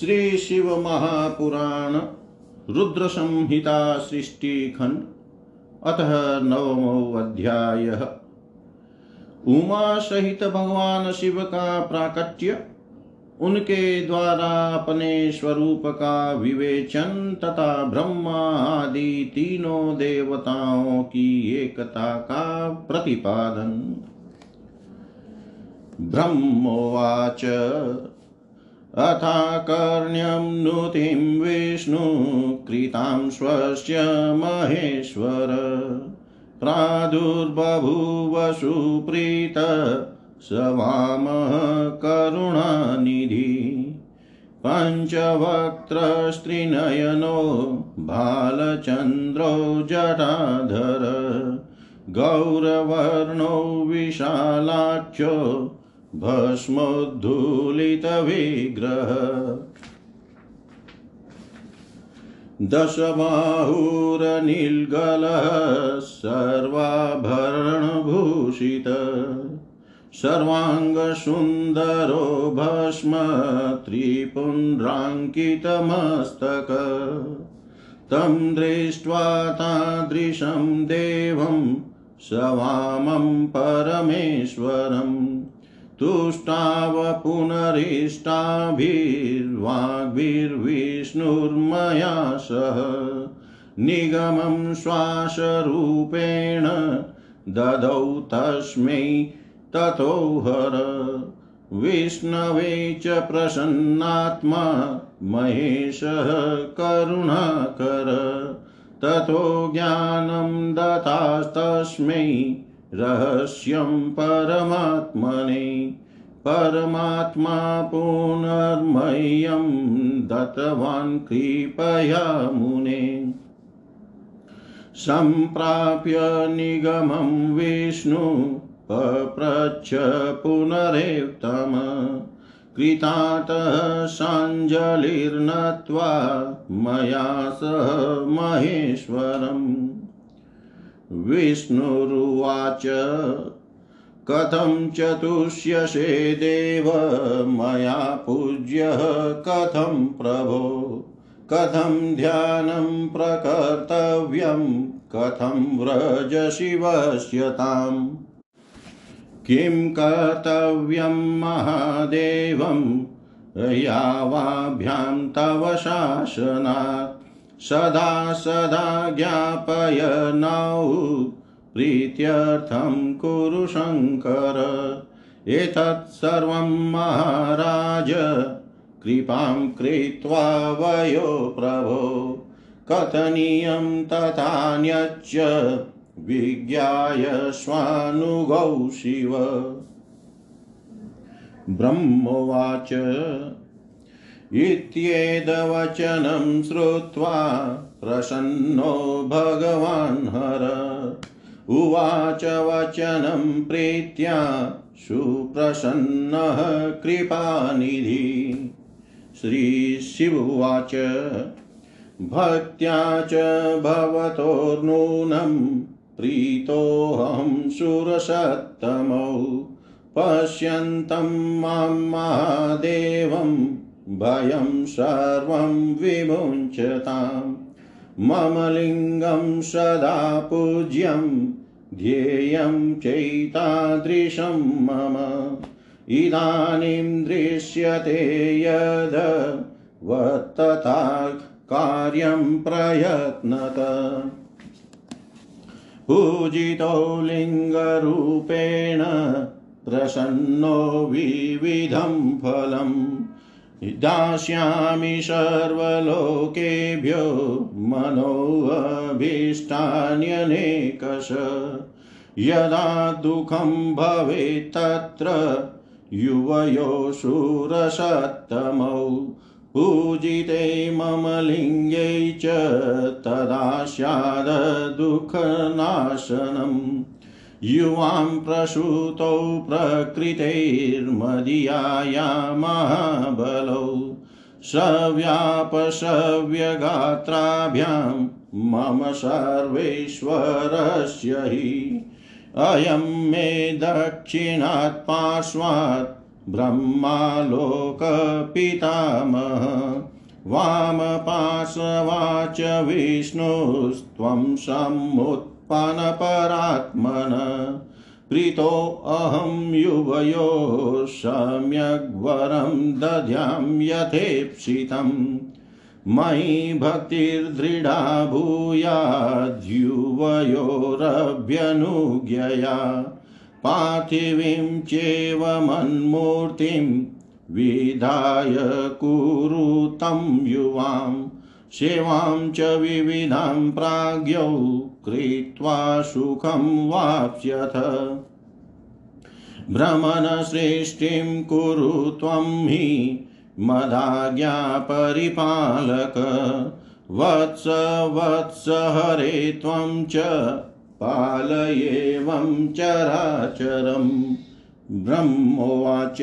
श्री शिव महापुराण रुद्र संहिता सृष्टि खंड अतः नवमो अध्याय। उमा सहित भगवान शिव का प्राकट्य, उनके द्वारा अपने स्वरूप का विवेचन तथा ब्रह्मा आदि तीनों देवताओं की एकता का प्रतिपादन। ब्रह्मोवाच। अथाकर्ण्यं नुतिं विष्णु कृतां स्वस्य महेश्वर। प्रादुर्बभूव सुप्रीत स वामः करुणानिधि। पञ्चवक्त्रस्त्रिनयनो भालचन्द्रो जटाधर। गौरवर्णो विशालाख्यो भस्मोद्धूलितविग्रह दशबाहुरनिर्गलः सर्वाभरणभूषित। सर्वाङ्गसुन्दरो भस्म त्रिपुण्ड्राङ्कितमस्तक तं दृष्ट्वा तादृशं देवं स वामं परमेश्वरम्। तुष्टाव पुनरिष्टाभिर्वाग्भिर्विष्णुर्मया सह निगमं श्वासरूपेण ददौ तस्मै ततो हर। विष्णवे च प्रसन्नात्मा, महेशः करुणाकर। ततो ज्ञानं दतास्तस्मै रहस्यं परमात्मने। परमात्मा पुनर्मह्यं दत्तवान् कृपया मुने। सम्प्राप्य निगमं विष्णु, पप्रच्छ पुनरेत्तम कृतातः साञ्जलिर्नत्वा मया सह महेश्वरम्। विष्णुरुवाच कथं चतुष्यसे देव मया पूज्यः कथं प्रभो? कथं ध्यानं प्रकर्तव्यं? कथं व्रज ताम् किं कर्तव्यं महादेवं? यावाभ्यां तव शासनात्। सदा सदा ज्ञापय नौ प्रीत्यर्थं कुरु शङ्कर। एतत् सर्वं महाराज, कृपां कृत्वा वयो प्रभो। कथनीयं तथान्यच्च विज्ञाय स्वानुगौ शिव। ब्रह्मोवाच, इत्येदवचनं श्रुत्वा प्रसन्नो भगवान् हर। उवाच वचनं प्रीत्या सुप्रसन्नः कृपानिधि। श्रीशिवुवाच भक्त्या च भवतोर्नूनं प्रीतोऽहं सुरसत्तमौ। पश्यन्तं माँ महादेवं, भयं सर्वं विमुञ्चताम्। मम लिङ्गं सदा पूज्यं ध्येयं चैतादृशं मम। इदानीं दृश्यते यद वत्तथा कार्यं प्रयत्नत। पूजितो लिङ्गरूपेण प्रसन्नो विविधं फलम्। दास्यामि सर्वलोकेभ्यो मनोऽभीष्टान्यनेकश। यदा दुःखं भवेत् तत्र युवयो शूरसत्तमौ पूजिते मम लिङ्गे च तदा स्यादुःखनाशनम् युवां प्रसूतौ प्रकृतेर्मदीयाया महाबलौ सव्यापसव्यगात्राभ्यां मम सर्वेश्वरस्य हि अयं मे दक्षिणात् पार्श्वात् ब्रह्मालोकपितामह। वामपाशवाच विष्णुस्त्वं समुत्पन्नपरात्मन प्रीतोऽहं युवयो सम्यग्वरं दद्यां यथेप्सितम्। मयि भक्तिर्दृढा भूयाद्युवयोरभ्यनुज्ञया पार्थिवीं चैव मन्मूर्तिं विधाय कुरु तं युवां सेवां च विविधां प्राज्ञौ कृत्वा सुखं वाप्स्यथ। भ्रमणसृष्टिं कुरु त्वं हि मदाज्ञापरिपालक, वत्स वत्स हरे त्वं च पालयेवं चराचरं ब्रह्मोवाच।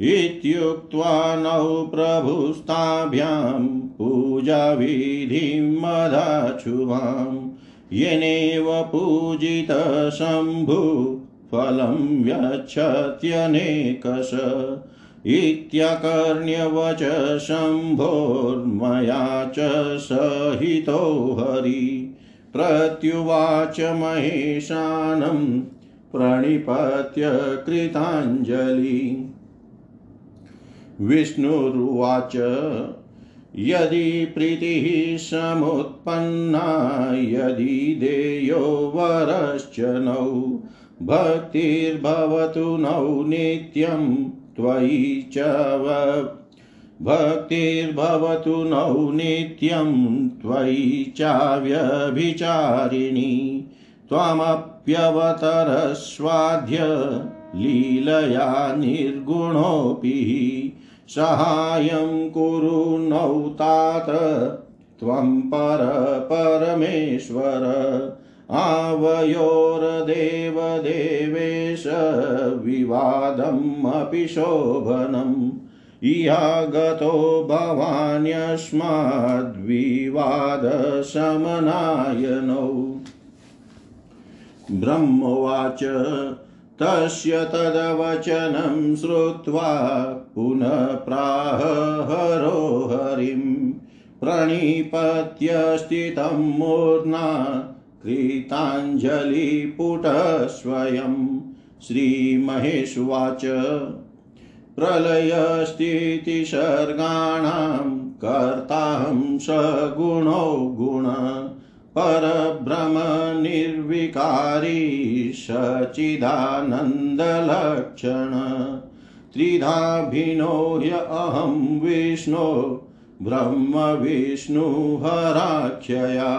इत्युक्त्वा नौ प्रभुस्ताभ्यां पूजाविधिं मदाशुभां येनेव पूजितशम्भु फलं यच्छत्यनेकश। इत्यकर्ण्यवच शम्भोर्मया च सहितो हरि। प्रत्युवाच महेशानं प्रणिपत्य कृताञ्जलि। विष्णुरुवाच, यदि प्रीतिः समुत्पन्ना, यदि देयो वरश्च नौ, भक्तिर्भवतु नौ नित्यं त्वयि च भक्तिर्भवतु नौ नित्यं त्वयि चाव्यभिचारिणी त्वमप्यवतरस्वाद्य लीलया निर्गुणोऽपि सहायं कुरु नौ तात त्वं पर परमेश्वर आवयोर्देवदेवेश विवादमपि शोभनम् इहागतो भवान्यस्माद्विवादशमनायनौ। ब्रह्मोवाच तस्य तदवचनं श्रुत्वा पुनः प्राह हरो हरिं प्रणिपत्य स्थितं मूर्ना कृताञ्जलिपुटः स्वयं श्रीमहेशुवाच। प्रलयस्थितिसर्गाणां कर्ताहं सगुणो गुण परभ्रमनिर्विकारी सचिदानन्दलक्षण त्रिधा भिन्नोह्य अहं विष्णो ब्रह्मविष्णुहराख्यया।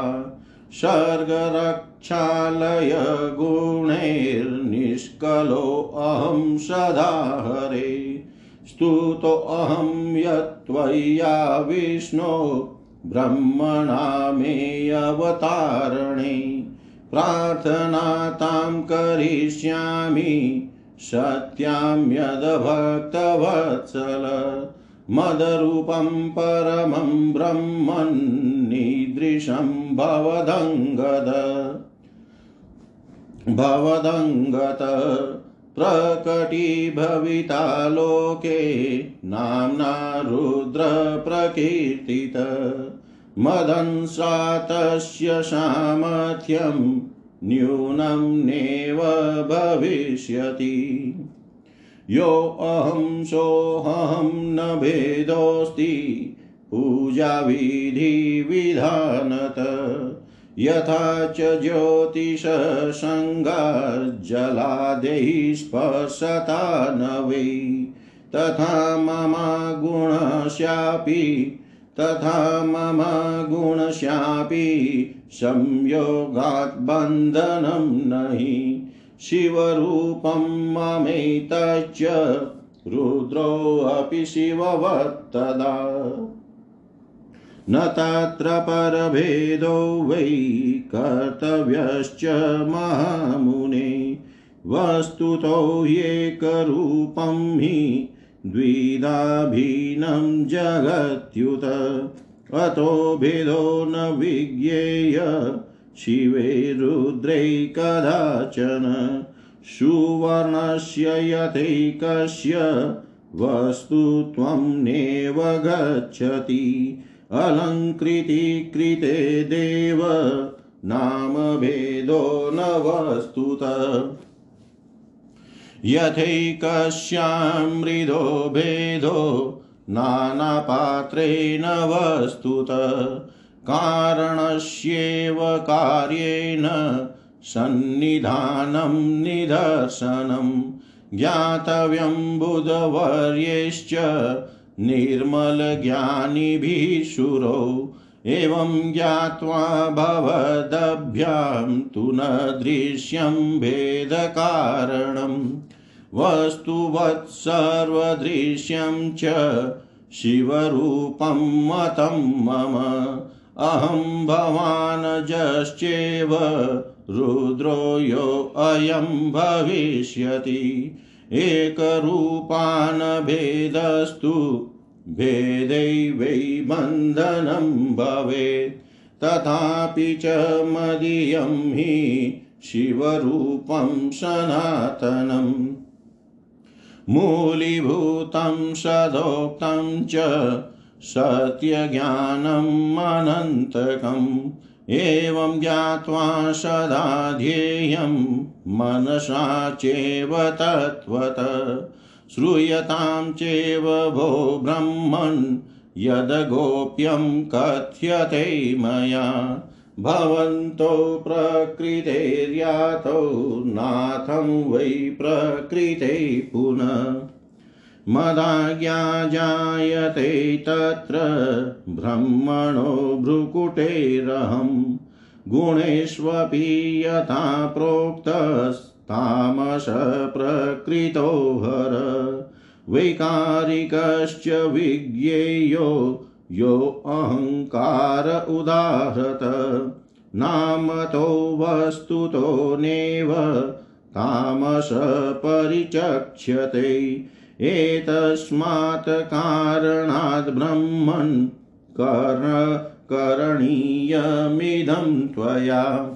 सर्गरक्षालय गुणैर्निष्कलोऽहं सदा हरे। स्तुतोऽहं यत्त्वय्या विष्णो, ब्रह्मणा मे अवतारणे। प्रार्थना तां करिष्यामि, सत्यां यद्भक्तवत्सल। मदरूपं परमं ब्रह्मन्नीदृशं भवदङ्गद भवदङ्गत प्रकटीभविता लोके नाम्ना रुद्रप्रकीर्तित मदंसा तस्य सामर्थ्यं न्यूनं नेव भविष्यति। योऽहं सोऽहं न भेदोऽस्ति। पूजाविधिविधानत यथा च ज्योतिषसङ्गाज्जलादैः स्पशता न वै। तथा मम गुणस्यापि, तथा मम गुणस्यापि संयोगात् बन्धनं नहि। शिवरूपं ममैतच्च रुद्रोऽपि शिववत्तदा। न तत्र परभेदो वै कर्तव्यश्च महामुने, वस्तुतो ह्येकरूपं हि द्विधाभिन्नं जगत्युत। अतो भेदो न विज्ञेय शिवे रुद्रै कदाचन सुवर्णस्य यथैकस्य वस्तु त्वं नेव गच्छति। अलङ्कृतीकृते देव नामभेदो न वस्तुत। यथैकस्यां मृदो भेदो, नानापात्रेण वस्तुत। कारणस्येव कार्येण सन्निधानं निदर्शनं। ज्ञातव्यं बुधवर्यैश्च निर्मलज्ञानिभिः शुरो एवं ज्ञात्वा भवदभ्यां तु न दृश्यं भेदकारणम् वस्तुवत् सर्वदृश्यं च शिवरूपं मतं मम। अहं भवानजश्चेव रुद्रो यो अयं भविष्यति। एकरूपान् भेदस्तु भेदै वै बन्धनं भवेत् तथापि च मदीयं हि शिवरूपं सनातनम्। मूलीभूतं सदोक्तं च सत्यज्ञानम् अनन्तकम्। एवं ज्ञात्वा सदा ध्येयं मनसा चेव तत्त्वत, श्रूयतां चेव भो ब्रह्मन् यद्गोप्यं कथ्यते मया, भवन्तो प्रकृतेर्यातौ नाथं वै प्रकृते पुनः। मदाज्ञा जायते तत्र ब्रह्मणो भ्रुकुटेरहं। गुणेष्वपि यथा प्रोक्तस्तामस प्रकृतो हर। वैकारिकश्च विज्ञेयो यो अहङ्कार उदाहरत नामतो वस्तुतो नेव तामस परिचक्ष्यते। एतस्मात् कारणात् ब्रह्मन् कर करणीयमिदं त्वया।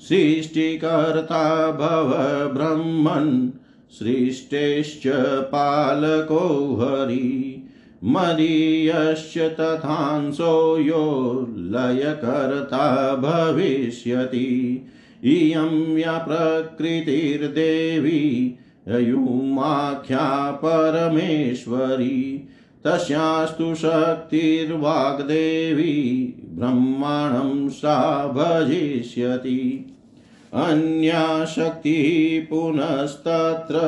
सृष्टिकर्ता भव ब्रह्मन्, सृष्टेश्च पालको हरि। मदीयश्च तथांसो यो लयकर्ता भविष्यति। इयं या प्रकृतिर्देवी युमाख्या परमेश्वरी, तस्यास्तु शक्तिर्वाग्देवी, ब्रह्माणं सा भजिष्यति अन्या शक्तिः पुनस्तत्र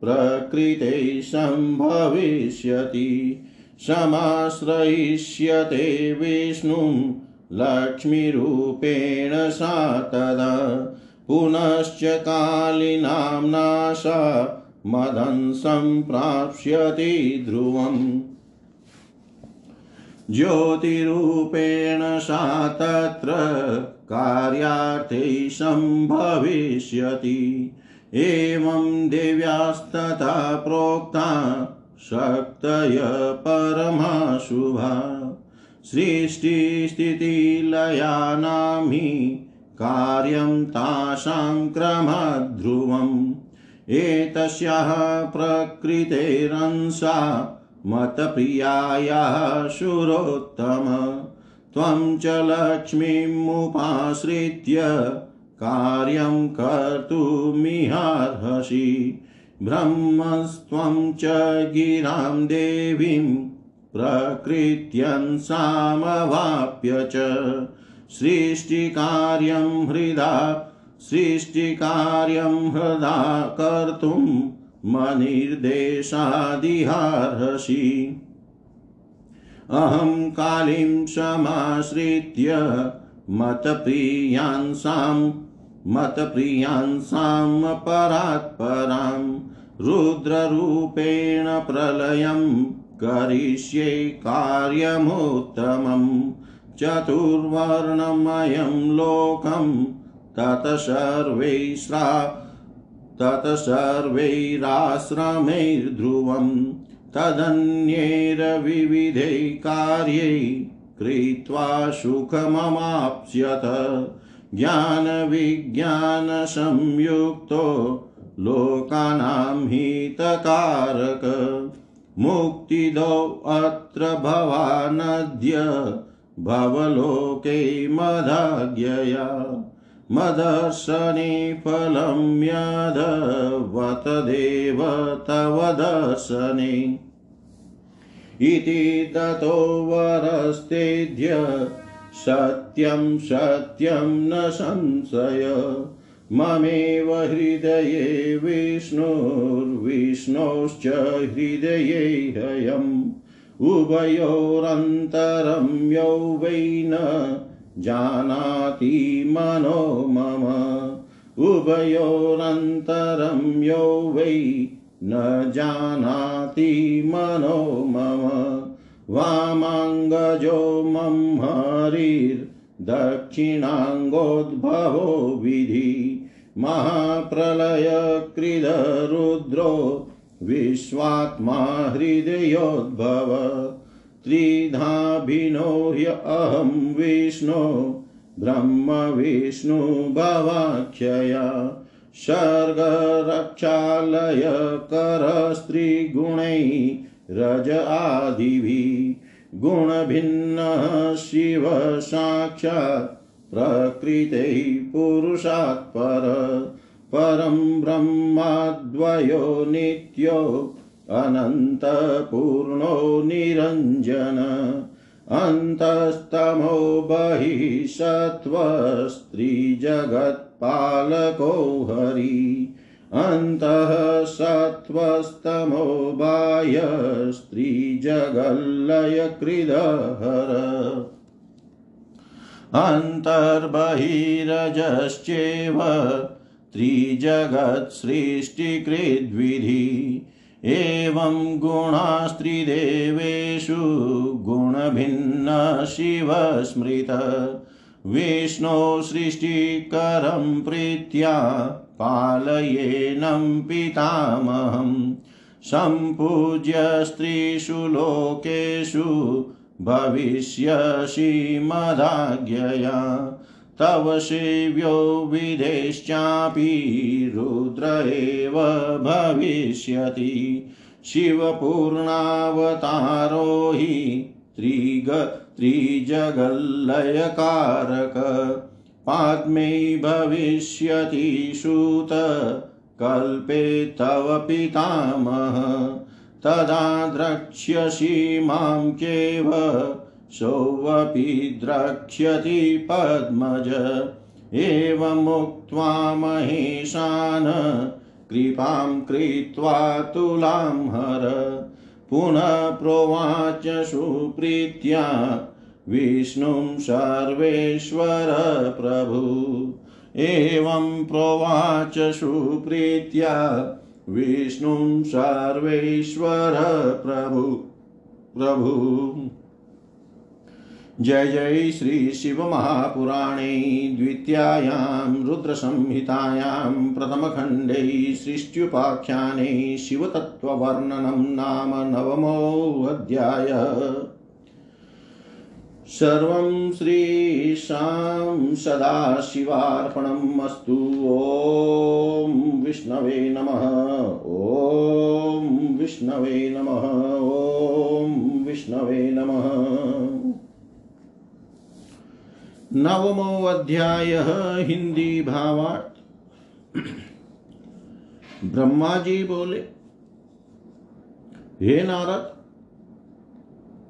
प्रकृते सम्भविष्यति। समाश्रयिष्यते विष्णुं लक्ष्मीरूपेण सा तदा। पुनश्च कालिनाम्ना सा मदंसं प्राप्स्यति ध्रुवम्। ज्योतिरूपेण सा तत्र कार्यार्थे सम्भविष्यति। एवं देव्यास्तथा प्रोक्ता शक्तय परमाशुभा। सृष्टिस्थितिलयानां हि कार्यं तासां क्रमध्रुवम्। एतस्याः प्रकृतेरंसा मतप्रियायाः शुरोत्तम त्वं च लक्ष्मीमुपाश्रित्य कार्यं कर्तुमिहार्हसि। ब्रह्मस्त्वं च गिरां देवीं प्रकृत्यंसामवाप्य च। सृष्टिकार्यं हृदा सृष्टिकार्यं हृदा कर्तुं मनिर्देशादिहार्हसि। अहं कालीं समाश्रित्य मतप्रियांसां मतप्रियांसां परात्परां रुद्ररूपेण प्रलयं करिष्ये कार्यमुत्तमम्। चतुर्वर्णमयं लोकं ततसर्वैस्रा ततसर्वैराश्रमैर्ध्रुवं तदन्यैर्विविधैः कार्यैः कृत्वा सुखममाप्स्यत। ज्ञानविज्ञानसंयुक्तो लोकानां हितकारक। मुक्तिदौ अत्र भवानद्य भवलोके मदाज्ञया मदर्शने फलं यदवतदेव तव दर्शने। इति ततो वरस्तेद्य सत्यं सत्यं न संशय। ममेव हृदये विष्णुर्विष्णोश्च हृदये हयम्। उभयोरन्तरं यौ वै न जानाति मनो मम। उभयोरन्तरं यौ वै न जानाति मनो मम। वामाङ्गजो मम हरिर्दक्षिणाङ्गोद्भवो विधि। महाप्रलयकृदरुद्रो विश्वात्मा हृदयोद्भव त्रिधाभिनो ह्यहं विष्णो ब्रह्मविष्णुभवाख्यया सर्गरक्षालयकरस्त्रीगुणैः रज आदिभिः गुणभिन्नः शिव साक्षात् प्रकृतैः पुरुषात् पर। परं ब्रह्माद्वयो नित्यो अनन्तपूर्णो निरञ्जन। अन्तस्तमो बहिः सत्त्वस्त्रीजगत्पालको हरि। अन्तः सत्त्वस्तमो बाह्यस्त्रीजगल्लयकृदहर। अन्तर्बहिरजश्चेव त्रिजगत्सृष्टिकृद्विधि। एवं गुणास्त्रिदेवेषु गुणभिन्न शिवस्मृत विष्णो सृष्टिकरं प्रीत्या पालयेनं पितामहं। सम्पूज्य स्त्रीषु लोकेषु भविष्यसि मदाज्ञया। तव सेव्यो विदेश्चापि रुद्र एव भविष्यति। शिवपूर्णावतारो हि त्रिग त्रिजगल्लयकारक। भविष्यति सूत कल्पे तव पितामह। तदा द्रक्ष्यसि माँ केव सोऽपि द्रक्ष्यति पद्मज एवमुक्त्वा महेशान् कृपां कृत्वा तुलां हर। पुनः प्रोवाच सुप्रीत्या, विष्णुं सर्वेश्वर प्रभु। एवं प्रोवाच सुप्रीत्या, विष्णुं सर्वेश्वर प्रभु। प्रभु। जय जय श्री शिवमहापुराणे द्वितीयायां, रुद्रसंहितायां, प्रथमखण्डे सृष्ट्युपाख्याने शिवतत्त्ववर्णनं नाम नवमोऽध्याय। सर्वं श्रीशां सदाशिवार्पणम् अस्तु। ॐ विष्णवे नमः। ॐ विष्णवे नमः। ॐ विष्णवे नमः। नवमो अध्याय हिंदी भावार्थ। ब्रह्मा जी बोले, हे नारद,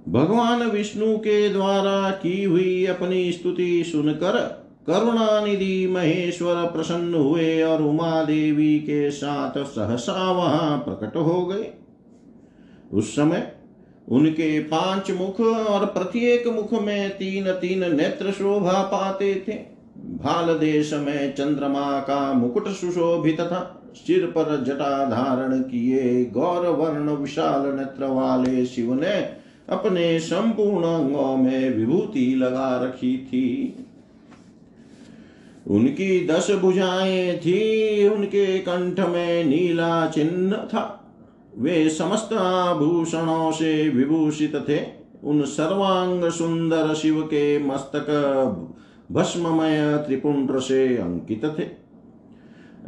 भगवान विष्णु के द्वारा की हुई अपनी स्तुति सुनकर करुणानिधि महेश्वर प्रसन्न हुए और उमा देवी के साथ सहसा वहाँ प्रकट हो गए। उस समय उनके पाँच मुख और प्रत्येक मुख में तीन तीन नेत्र शोभा पाते थे। भाल देश में चंद्रमा का मुकुट सुशोभित था। सिर पर जटा धारण किए गौर वर्ण विशाल नेत्र वाले शिव ने अपने संपूर्ण अंगों में विभूति लगा रखी थी। उनकी दस भुजाएँ थी, उनके कंठ में नीला चिन्ह था। वे समस्त आभूषणों से विभूषित थे। उन सर्वांग सुंदर शिव के मस्तक भस्ममय त्रिपुंड से अंकित थे।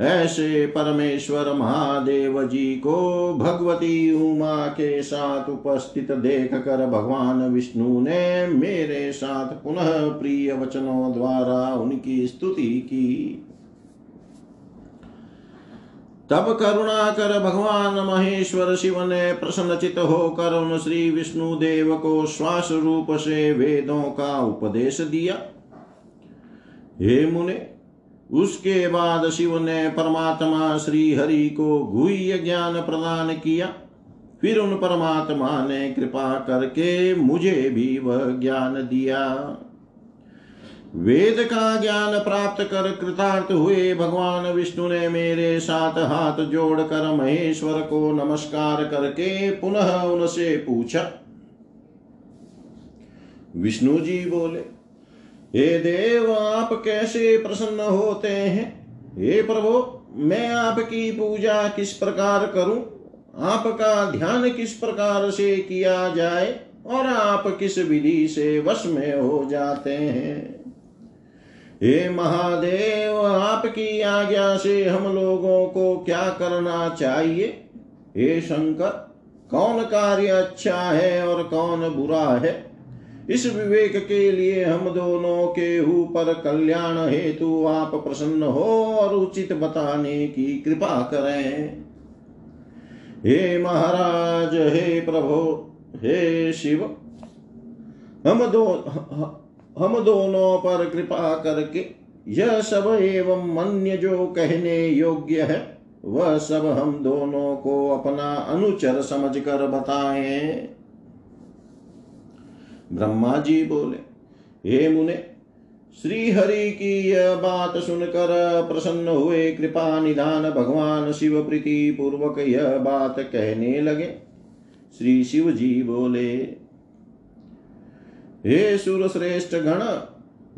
ऐसे परमेश्वर महादेव जी को भगवती उमा के साथ उपस्थित देख कर भगवान विष्णु ने मेरे साथ पुनः प्रिय वचनों द्वारा उनकी स्तुति की। तब करुणा कर भगवान महेश्वर शिव ने प्रसन्नचित होकर उन श्री विष्णु देव को श्वास रूप से वेदों का उपदेश दिया। हे मुने, उसके बाद शिव ने परमात्मा श्री हरि को गुह्य ज्ञान प्रदान किया। फिर उन परमात्मा ने कृपा करके मुझे भी वह ज्ञान दिया। वेद का ज्ञान प्राप्त कर कृतार्थ हुए भगवान विष्णु ने मेरे साथ हाथ जोड़कर महेश्वर को नमस्कार करके पुनः उनसे पूछा। विष्णु जी बोले, हे देव, आप कैसे प्रसन्न होते हैं? हे प्रभु, मैं आपकी पूजा किस प्रकार करूँ? आपका ध्यान किस प्रकार से किया जाए? और आप किस विधि से वश में हो जाते हैं? हे महादेव, आपकी आज्ञा से हम लोगों को क्या करना चाहिए? हे शंकर, कौन कार्य अच्छा है और कौन बुरा है? इस विवेक के लिए हम दोनों के ऊपर कल्याण हेतु आप प्रसन्न हो और उचित बताने की कृपा करें। हे महाराज, हे प्रभु, हे शिव, हम दो हम दोनों पर कृपा करके यह सब एवं मन्य जो कहने योग्य है, वह सब हम दोनों को अपना अनुचर समझकर बताएँ। ब्रह्मा जी बोले, हे मुने श्री हरि की यह बात सुनकर प्रसन्न हुए कृपा निधान भगवान शिव प्रीति पूर्वक यह बात कहने लगे। श्री शिव जी बोले हे सुर श्रेष्ठ गण,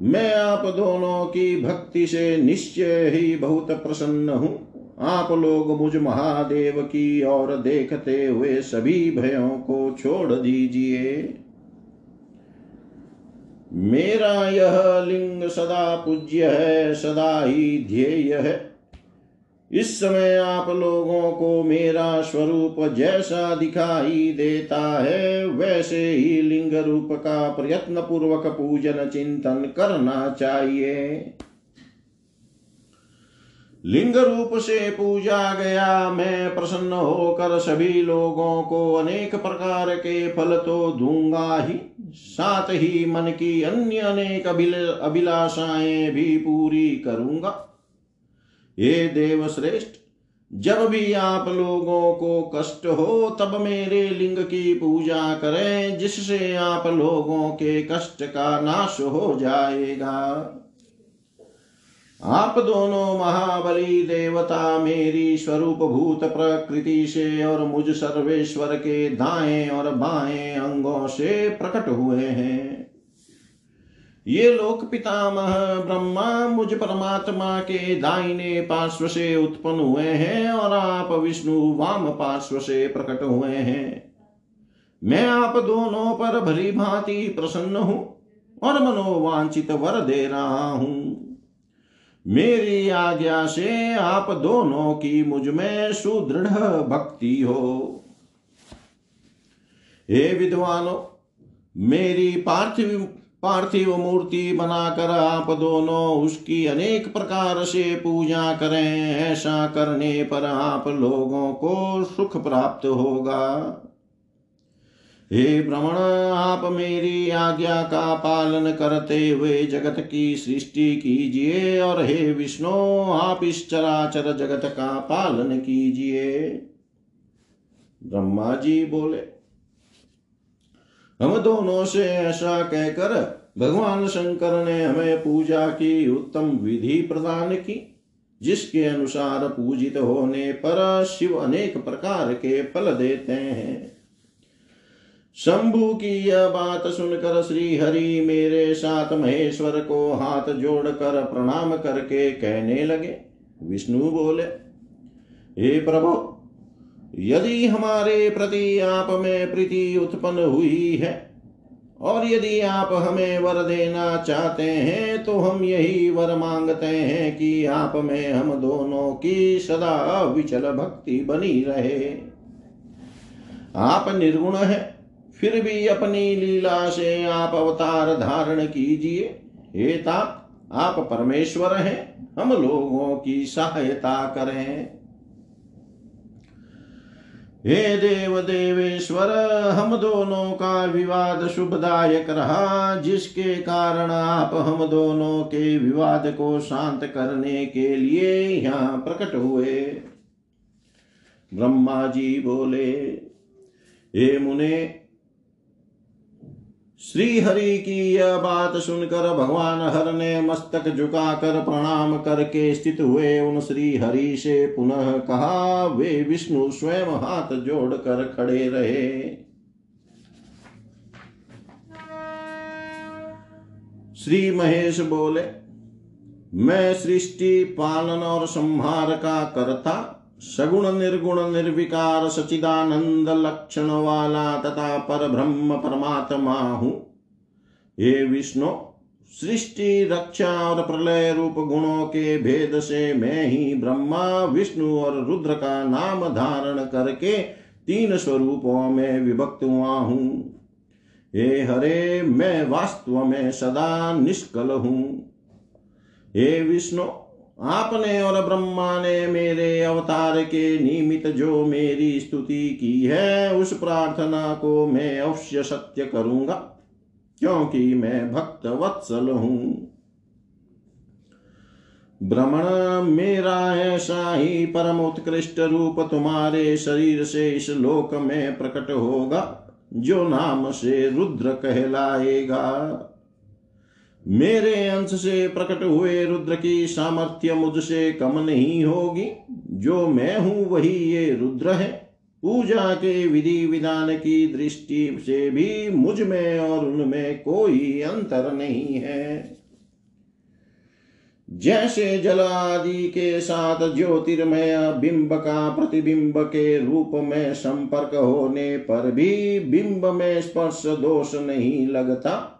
मैं आप दोनों की भक्ति से निश्चय ही बहुत प्रसन्न हूँ। आप लोग मुझ महादेव की ओर देखते हुए सभी भयों को छोड़ दीजिए। मेरा यह लिंग सदा पूज्य है, सदा ही ध्येय है। इस समय आप लोगों को मेरा स्वरूप जैसा दिखाई देता है, वैसे ही लिंग रूप का प्रयत्न पूर्वक पूजन चिंतन करना चाहिए। लिंग रूप से पूजा गया, मैं प्रसन्न होकर सभी लोगों को अनेक प्रकार के फल तो दूँगा ही। साथ ही मन की अन्य अनेक अभिलाषाएँ भी पूरी करूँगा। ये देव श्रेष्ठ जब भी आप लोगों को कष्ट हो, तब मेरे लिंग की पूजा करें, जिससे आप लोगों के कष्ट का नाश हो जाएगा। आप दोनों महाबली देवता मेरी स्वरूप भूत प्रकृति से और मुझ सर्वेश्वर के दाएँ और बाएँ अंगों से प्रकट हुए हैं। ये लोक पितामह ब्रह्मा मुझ परमात्मा के दाहिने पार्श्व से उत्पन्न हुए हैं और आप विष्णु वाम पार्श्व से प्रकट हुए हैं। मैं आप दोनों पर भरी भांति प्रसन्न हूँ और मनोवांचित वर दे रहा हूँ। मेरी आज्ञा से आप दोनों की मुझमें सुदृढ़ भक्ति हो। हे विद्वानो, मेरी पार्थिव पार्थिव मूर्ति बनाकर आप दोनों उसकी अनेक प्रकार से पूजा करें, ऐसा करने पर आप लोगों को सुख प्राप्त होगा। हे भ्रमण आप मेरी आज्ञा का पालन करते हुए जगत की सृष्टि कीजिए और हे विष्णु, आप इस चराचर जगत का पालन कीजिए। ब्रह्मा जी बोले, हम दोनों से ऐसा कहकर भगवान शंकर ने हमें पूजा की उत्तम विधि प्रदान की, जिसके अनुसार पूजित होने पर शिव अनेक प्रकार के फल देते हैं। शंभु की यह बात सुनकर श्री हरि मेरे साथ महेश्वर को हाथ जोड़कर प्रणाम करके कहने लगे। विष्णु बोले, हे प्रभु, यदि हमारे प्रति आप में प्रीति उत्पन्न हुई है और यदि आप हमें वर देना चाहते हैं तो हम यही वर मांगते हैं कि आप में हम दोनों की सदा विचल भक्ति बनी रहे। आप निर्गुण है, फिर भी अपनी लीला से आप अवतार धारण कीजिए। हे तात, आप परमेश्वर हैं, हम लोगों की सहायता करें। हे देव देवेश्वर हम दोनों का विवाद शुभदायक रहा, जिसके कारण आप हम दोनों के विवाद को शांत करने के लिए यहाँ प्रकट हुए। ब्रह्मा जी बोले, हे मुने श्री हरि की यह बात सुनकर भगवान हर ने मस्तक झुकाकर प्रणाम करके स्थित हुए उन श्री हरि से पुनः कहा, वे विष्णु स्वयं हाथ जोड़कर खड़े रहे। श्री महेश बोले, मैं सृष्टि, पालन और संहार का करता सगुण निर्गुण निर्विकार सचिदानंद लक्षण वाला तथा पर ब्रह्म परमात्मा हूँ। हे विष्णु, सृष्टि, रक्षा और प्रलय रूप गुणों के भेद से मैं ही ब्रह्मा, विष्णु और रुद्र का नाम धारण करके तीन स्वरूपों में विभक्त हुआ हूँ। हे हरे, मैं वास्तव में सदा निष्कल हूँ। हे विष्णु आपने और ब्रह्मा ने मेरे अवतार के निमित्त जो मेरी स्तुति की है, उस प्रार्थना को मैं अवश्य सत्य करूँगा, क्योंकि मैं भक्त वत्सल हूँ। भ्रमण मेरा ऐसा ही परम उत्कृष्ट रूप तुम्हारे शरीर से इस लोक में प्रकट होगा, जो नाम से रुद्र कहलाएगा। मेरे अंश से प्रकट हुए रुद्र की सामर्थ्य मुझसे कम नहीं होगी। जो मैं हूँ, वही ये रुद्र है। पूजा के विधि विधान की दृष्टि से भी मुझमें और उनमें कोई अंतर नहीं है। जैसे जल आदि के साथ ज्योतिर्मय बिंब का प्रतिबिंब के रूप में संपर्क होने पर भी बिंब में स्पर्श दोष नहीं लगता।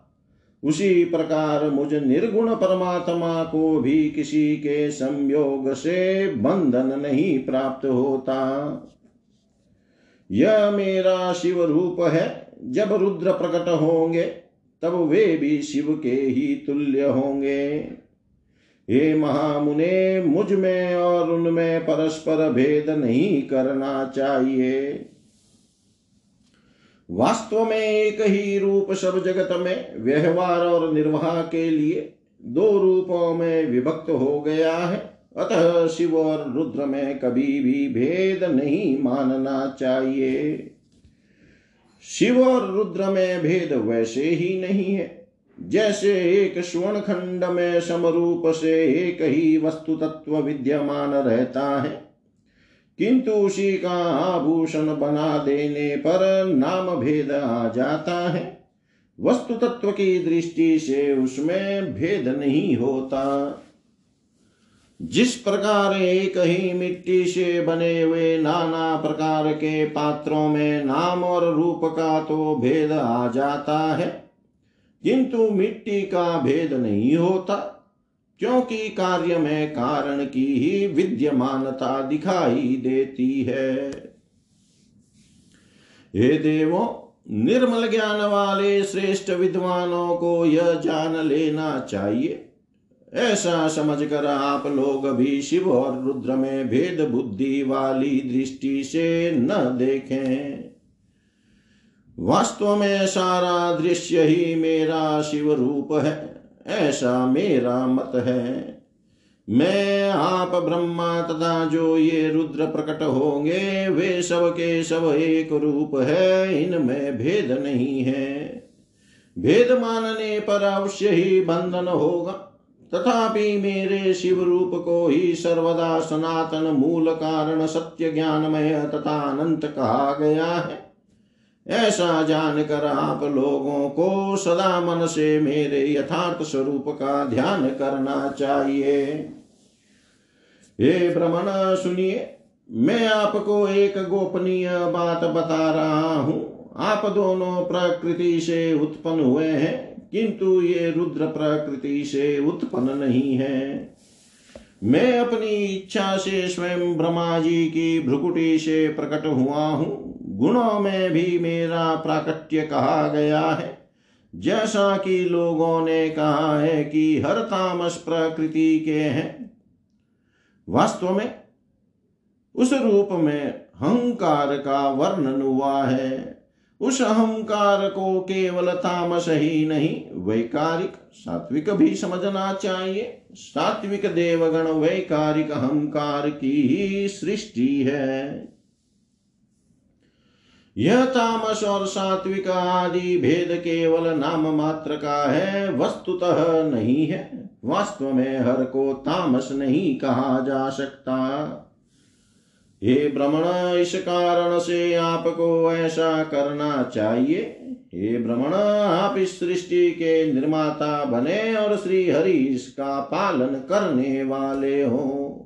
उसी प्रकार मुझ निर्गुण परमात्मा को भी किसी के संयोग से बंधन नहीं प्राप्त होता। यह मेरा शिव रूप है, जब रुद्र प्रकट होंगे, तब वे भी शिव के ही तुल्य होंगे। हे महामुने, मुझमें और उनमें परस्पर भेद नहीं करना चाहिए। वास्तव में एक ही रूप सब जगत में व्यवहार और निर्वाह के लिए दो रूपों में विभक्त हो गया है। अतः शिव और रुद्र में कभी भी भेद नहीं मानना चाहिए। शिव और रुद्र में भेद वैसे ही नहीं है। जैसे एक स्वर्ण खंड में समरूप से एक ही वस्तु तत्व विद्यमान रहता है। किंतु उसी का आभूषण बना देने पर नाम भेद आ जाता है। वस्तु तत्व की दृष्टि से उसमें भेद नहीं होता। जिस प्रकार एक ही मिट्टी से बने हुए नाना प्रकार के पात्रों में नाम और रूप का तो भेद आ जाता है, किंतु मिट्टी का भेद नहीं होता। क्योंकि कार्य में कारण की ही विद्यमानता दिखाई देती है। हे देवो, निर्मल ज्ञान वाले श्रेष्ठ विद्वानों को यह जान लेना चाहिए। ऐसा समझकर आप लोग भी शिव और रुद्र में भेद बुद्धि वाली दृष्टि से न देखें। वास्तव में सारा दृश्य ही मेरा शिव रूप है। ऐसा मेरा मत है। मैं आप ब्रह्मा तथा जो ये रुद्र प्रकट होंगे, वे सब के सब एक रूप है, इनमें भेद नहीं है। भेद मानने पर अवश्य ही बंधन होगा। तथापि मेरे शिव रूप को ही सर्वदा सनातन मूल कारण सत्य ज्ञानमय तथा अनंत कहा गया है। ऐसा जानकर आप लोगों को सदा मन से मेरे यथार्थ स्वरूप का ध्यान करना चाहिए। हे भ्रमण सुनिए, मैं आपको एक गोपनीय बात बता रहा हूँ। आप दोनों प्रकृति से उत्पन्न हुए हैं, किंतु ये रुद्र प्रकृति से उत्पन्न नहीं है। मैं अपनी इच्छा से स्वयं ब्रह्मा जी की भ्रुकुटी से प्रकट हुआ हूँ। गुणों में भी मेरा प्राकट्य कहा गया है। जैसा कि लोगों ने कहा है कि हर तामस प्रकृति के हैं। वास्तव में उस रूप में अहंकार का वर्णन हुआ है। उस अहंकार को केवल तामस ही नहीं, वैकारिक, सात्विक भी समझना चाहिए। सात्विक देवगण वैकारिक अहंकार की ही सृष्टि है। यह तामस और सात्विक आदि भेद केवल नाम मात्र का है, वस्तुतः नहीं है। वास्तव में हर को तामस नहीं कहा जा सकता। हे भ्रमण इस कारण से आपको ऐसा करना चाहिए। हे भ्रमण आप इस सृष्टि के निर्माता बने और श्री हरि इसका पालन करने वाले हो।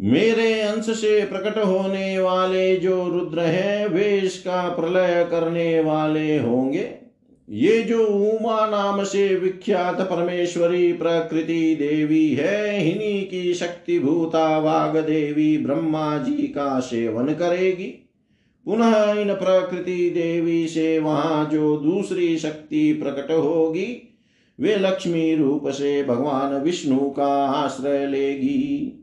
मेरे अंश से प्रकट होने वाले जो रुद्र हैं, वे इसका प्रलय करने वाले होंगे। ये जो उमा नाम से विख्यात परमेश्वरी प्रकृति देवी है हिनी की शक्ति भूता वाग देवी ब्रह्मा जी का सेवन करेगी। पुनः इन प्रकृति देवी से वहाँ जो दूसरी शक्ति प्रकट होगी, वे लक्ष्मी रूप से भगवान विष्णु का आश्रय लेगी।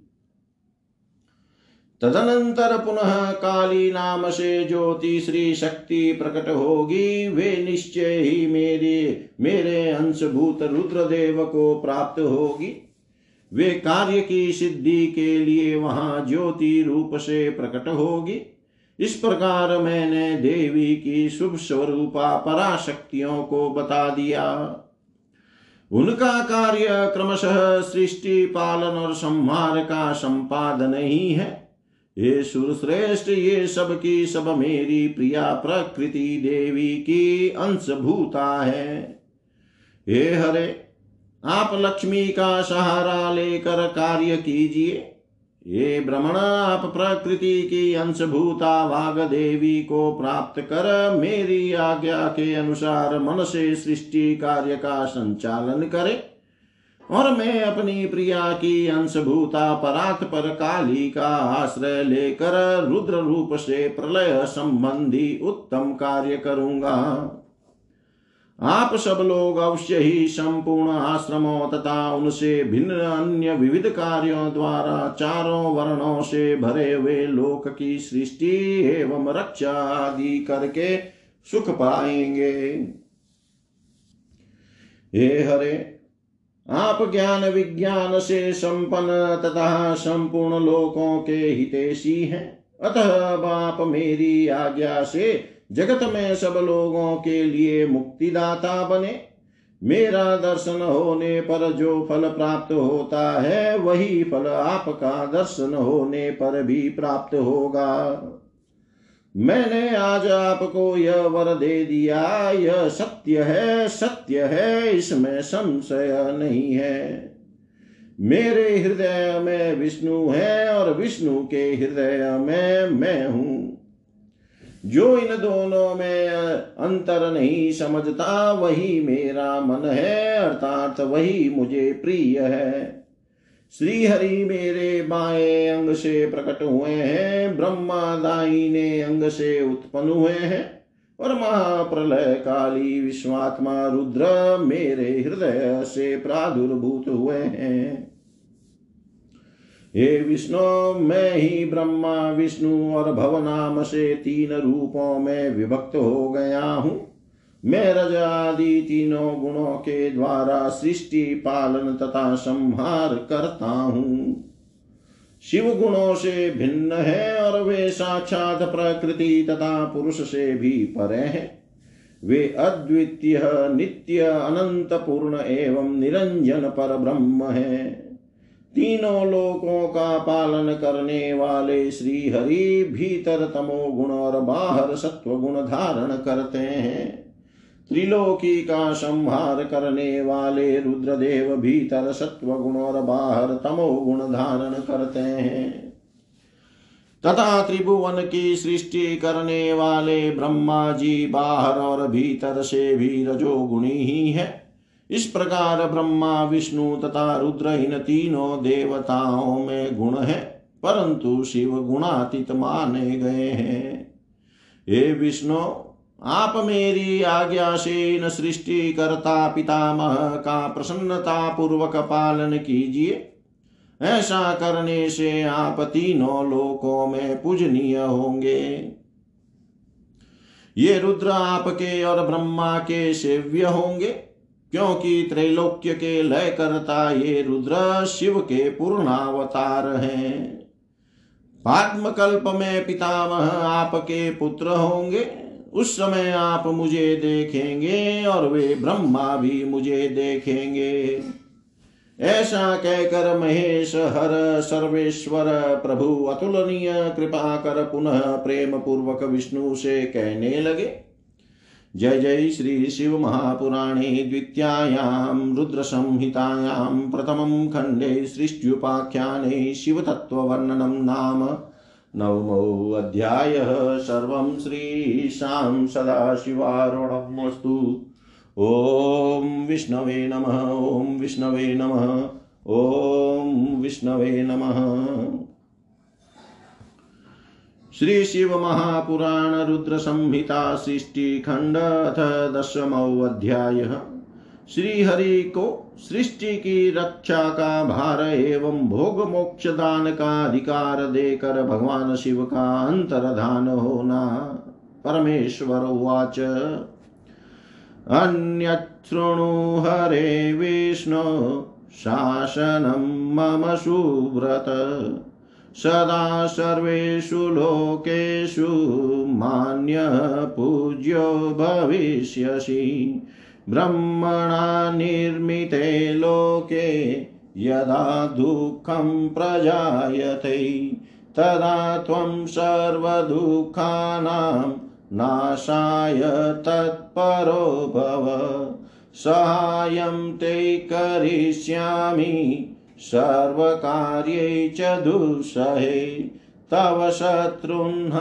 तदनंतर पुनः काली नाम से जो तीसरी शक्ति प्रकट होगी। वे निश्चय ही मेरे मेरे अंशभूत रुद्रदेव को प्राप्त होगी। वे कार्य की सिद्धि के लिए वहाँ ज्योति रूप से प्रकट होगी। इस प्रकार मैंने देवी की शुभ स्वरूपा पराशक्तियों को बता दिया। उनका कार्य क्रमशः सृष्टि पालन और संहार का संपादन ही है। ये सुरश्रेष्ठ ये सब की सब मेरी प्रिया प्रकृति देवी की अंशभूता है। हे हरे, आप लक्ष्मी का सहारा लेकर कार्य कीजिए। ये भ्रमण आप प्रकृति की अंशभूता वाग देवी को प्राप्त कर मेरी आज्ञा के अनुसार मन से सृष्टि कार्य का संचालन करें। और मैं अपनी प्रिया की अंशभूता परात पर काली का आश्रय लेकर रुद्र रूप से प्रलय संबंधी उत्तम कार्य करूँगा। आप सब लोग अवश्य ही संपूर्ण आश्रमों तथा उनसे भिन्न अन्य विविध कार्यों द्वारा चारों वर्णों से भरे हुए लोक की सृष्टि एवं रक्षा आदि करके सुख पाएँगे। हे हरे आप ज्ञान विज्ञान से संपन्न, तथा संपूर्ण लोकों के हितेशी हैं। अतः आप मेरी आज्ञा से जगत में सब लोगों के लिए मुक्तिदाता बने। मेरा दर्शन होने पर जो फल प्राप्त होता है, वही फल आपका दर्शन होने पर भी प्राप्त होगा। मैंने आज आपको यह वर दे दिया, यह सत्य है, सत्य है, इसमें संशय नहीं है। मेरे हृदय में विष्णु है और विष्णु के हृदय में मैं हूँ। जो इन दोनों में अंतर नहीं समझता, वही मेरा मन है, अर्थात वही मुझे प्रिय है। श्री हरि मेरे बाएँ अंग से प्रकट हुए हैं ब्रह्मा दाहिने अंग से उत्पन्न हुए हैं। और महाप्रलय काली विश्वात्मा रुद्र मेरे हृदय से प्रादुर्भूत हुए हैं। हे विष्णु, मैं ही ब्रह्मा, विष्णु और भवनाम से तीन रूपों में विभक्त हो गया हूँ। मैं रज आदि तीनों गुणों के द्वारा सृष्टि पालन तथा संहार करता हूँ। शिव गुणों से भिन्न है और वे साक्षात प्रकृति तथा पुरुष से भी परे हैं। वे अद्वितीय, नित्य अनंत पूर्ण एवं निरंजन पर ब्रह्म है। तीनों लोकों का पालन करने वाले श्री हरि भीतर तमो गुण और बाहर सत्व गुण धारण करते हैं। त्रिलोकी का संहार करने वाले रुद्रदेव भीतर सत्व गुण और बाहर तमो गुण धारण करते हैं। तथा त्रिभुवन की सृष्टि करने वाले ब्रह्मा जी बाहर और भीतर से भी रजोगुणी ही। है इस प्रकार ब्रह्मा, विष्णु तथा रुद्र इन तीनों देवताओं में गुण है, परंतु शिव गुणातीत माने गए हैं। हे विष्णु आप मेरी आज्ञा से इन सृष्टि करता पितामह का प्रसन्नता पूर्वक पालन कीजिए। ऐसा करने से आप तीनों लोकों में पूजनीय होंगे। ये रुद्र आपके और ब्रह्मा के सेव्य होंगे, क्योंकि त्रैलोक्य के लय करता ये रुद्र शिव के पूर्णावतार हैं। पाद्मकल्प में पितामह आपके पुत्र होंगे। उस समय आप मुझे देखेंगे और वे ब्रह्मा भी मुझे देखेंगे। ऐसा कहकर महेश हर सर्वेश्वर प्रभु अतुलनीय कृपा कर पुनः प्रेम पूर्वक विष्णु से कहने लगे। जय जय श्री शिव महापुराणे द्वितीयायां, रुद्रसंहितायां, प्रथमं खण्डे सृष्ट्युपाख्याने शिवतत्त्ववर्णनं नाम नवमोऽध्यायः सर्वं श्रीशां सदाशिवारुणमस्तु। ॐ विष्णवे नमः, ॐ विष्णवे नमः, ॐ विष्णवे नमः। श्री शिव महापुराण रुद्र संहिता सृष्टि खंड अथ दशमो अध्याय। श्री हरि को सृष्टि की रक्षा का भार एवं भोग मोक्ष दान का अधिकार देकर भगवान शिव का अंतर्धान होना परमेश्वर उवाच। अन्यशृणु हरे विष्णु, शासनं मम सुव्रत। सदा सर्वेषु लोकेषु मान्यपूज्यो भविष्यसि। ब्रह्मणा निर्मिते लोके यदा दुःखं प्रजायते, तदा त्वं सर्वदुःखानां नाशाय तत्परो भव। सहायं ते करिष्यामि, सर्वकार्ये च दुःसहे, तव शत्रून्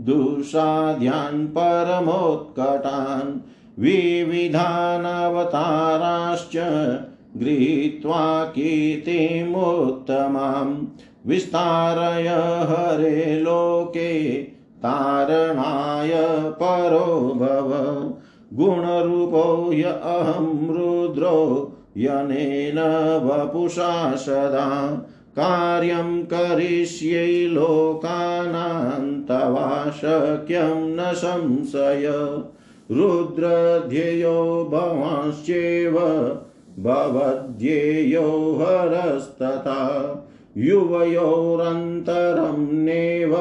दुःसाध्यान् परमोत्कटान् विविधानवताराश्च गृहीत्वा कीर्तिमुत्तमां। विस्तारय हरे लोके, तारणाय परो भव। गुणरूपो य रुद्रो, यनेन वपुषा सदा। कार्यं करिष्यै लोकानां तवा शक्यं न संशय। रुद्रध्येयो भवांश्चैव, भवद्ध्येयो हरस्तथा। युवयोरन्तरं नेव,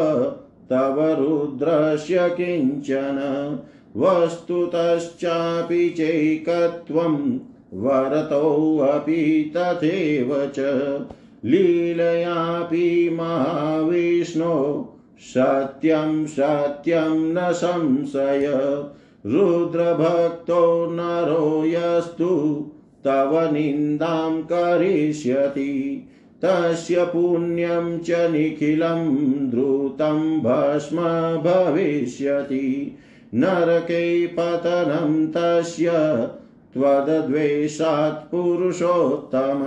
तव रुद्रस्य किंचन। वस्तुतश्चापि चैकत्वं, वरतोऽपि तथैव च। लीलयापि महाविष्णो, सत्यं सत्यं न संशय। रुद्रभक्तो नरो यस्तु, तव निन्दां करिष्यति। तस्य पुण्यं च निखिलं द्रुतं भस्म भविष्यति। नरके पतनं तस्य त्वद्वेषात् पुरुषोत्तम।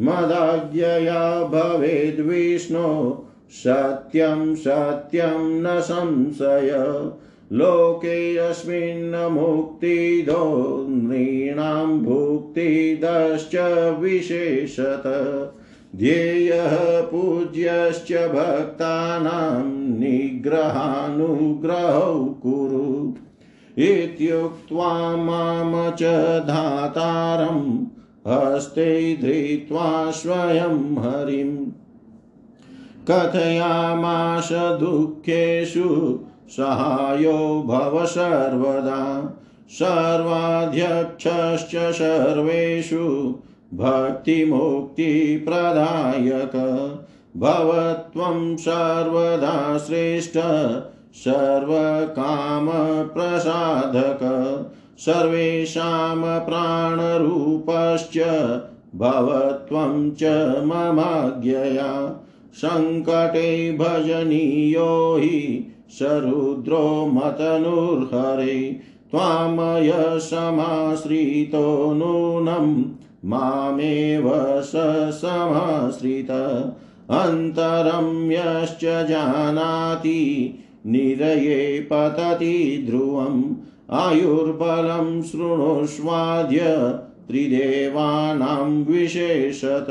मदाज्ञया भवेद्विष्णो। सत्यं सत्यं न संशय। लोकेऽस्मिन् मुक्तिदो। नृणां भुक्तिदश्च विशेषत। ध्येयः पूज्यश्च भक्तानां निग्रहानुग्रहौ कुरु। इत्युक्त्वा माम च धातारं हस्ते धृत्वा स्वयं हरिं कथयामाश दुःखेषु सहायो भव सर्वदा। सर्वाध्यक्षश्च सर्वेषु भक्तिमुक्तिप्रदायक। भवत्वं सर्वदा श्रेष्ठ सर्वकामप्रसाधक सर्वेषां प्राणरूपश्च भवत्वं च ममाज्ञया। सङ्कटे भजनीयो हि सरुद्रो मतनुर्हरे। त्वामय समाश्रितो नूनं मामेव स समाश्रित। अन्तरं यश्च जानाति निरये पतति ध्रुवम्। आयुर्बलं शृणुष्वाद्य त्रिदेवानां विशेषत।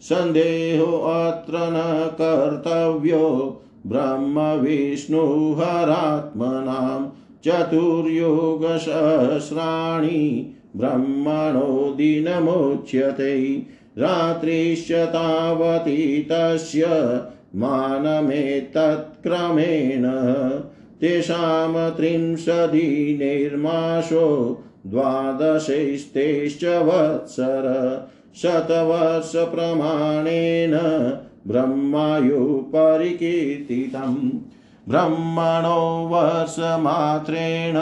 सन्देहोऽत्र न कर्तव्यो ब्रह्मविष्णुहरात्मनां चतुर्युगसहस्राणि ब्रह्मणो दिनमुच्यते। रात्रिश्च तावती तस्य मानमेतत्क्रमेण तेषां त्रिंशदिनिर्माशो द्वादशैस्तेश्च वत्सर शतवर्षप्रमाणेन ब्रह्मायुपरिकीर्तितम्। ब्रह्मणो वर्षमात्रेण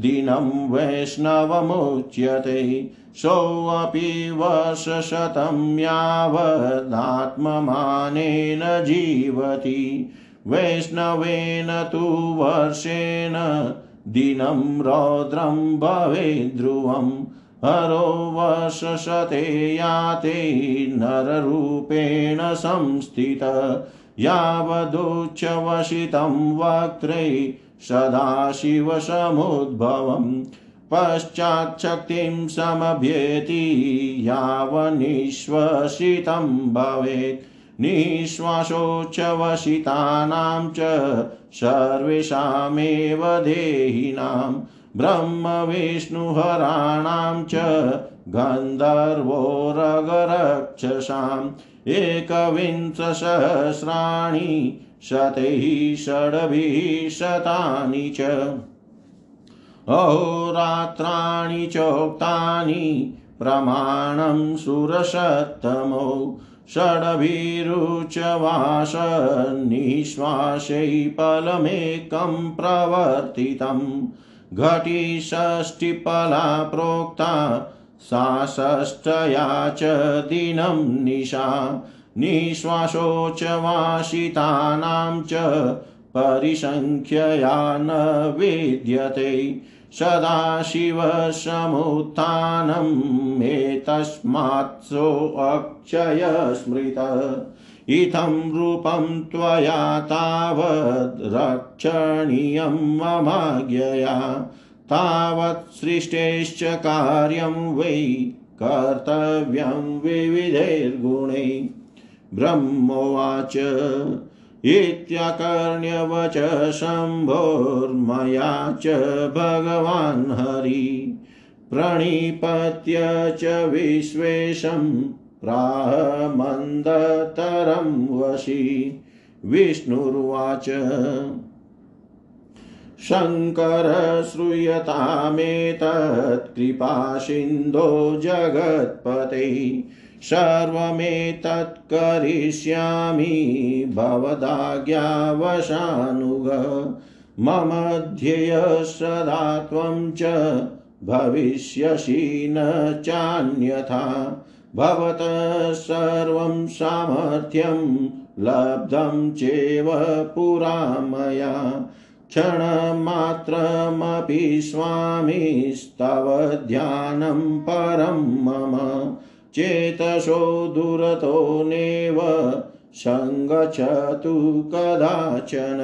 दिनं वैष्णवमुच्यते सोऽपि वर्षशतं यावदात्ममानेन जीवति। वैष्णवेन तु वर्षेण दिनं रौद्रं भवेद्ध्रुवम् हरो वर्षशते याते नररूपेण संस्थित यावदुच्चवसितं वक्त्रै सदाशिवसमुद्भवम् पश्चाच्छक्तिं समभ्येति यावनिश्वसितं भवेत् निःश्वासोच्चवसितानां च सर्वेषामेव देहिनां ब्रह्मविष्णुहराणां च गन्धर्वोरगरक्षसाम् एकविंशसहस्राणि शतैः षड्भिः शतानि च अहोरात्राणि चोक्तानि प्रमाणं सुरसत्तमौ षड्भिरुचवास निःश्वासै फलमेकं प्रवर्तितं घटिषष्टिफला प्रोक्ता सा षष्ठया च दिनं निशा निःश्वासोच्चवासितानां च परिसङ्ख्यया न विद्यते सदाशिवसमुत्थानम् एतस्मात्सोऽक्षय स्मृत। इत्थं रूपं त्वया तावद् रक्षणीयं ममाज्ञया तावत् सृष्टेश्च कार्यं वै कर्तव्यं विविधैर्गुणै। ब्रह्मोवाच। इत्यकर्ण्यवच शम्भोर्मया च भगवान् हरि प्रणिपत्य च विश्वेशं प्राह वशी। विष्णुर्वाच। शङ्कर श्रूयतामेतत् कृपासिन्धो जगत्पते। सर्वमेतत् करिष्यामि भवदाज्ञावशानुग। मम सदा त्वं च भविष्यसि न चान्यथा। भवतः सर्वं सामर्थ्यं लब्धं चेव पुरा मया। क्षणमात्रमपि स्वामिस्तव ध्यानं परं मम चेतसो दुरतो नेव सङ्गच्छतु कदाचन।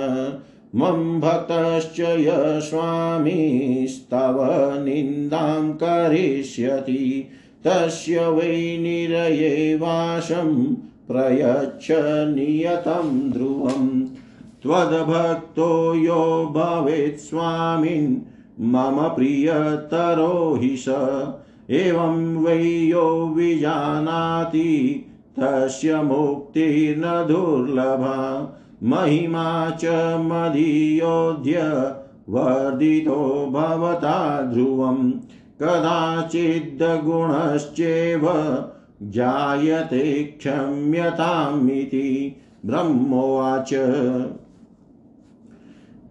मम भक्तश्च य स्वामीस्तव निन्दां करिष्यति। तस्य वै निरये वासं प्रयच्छ नियतं ध्रुवम् त्वद्भक्तो यो भवेत् स्वामिन्, मम प्रियतरो हि स। एवं वै यो विजानाति, तस्य मुक्तिर्न दुर्लभा। महिमा च मदीयोऽद्य वर्धितो भवता ध्रुवं कदाचिद्गुणश्चेव जायते क्षम्यतामिति ब्रह्मोवाच।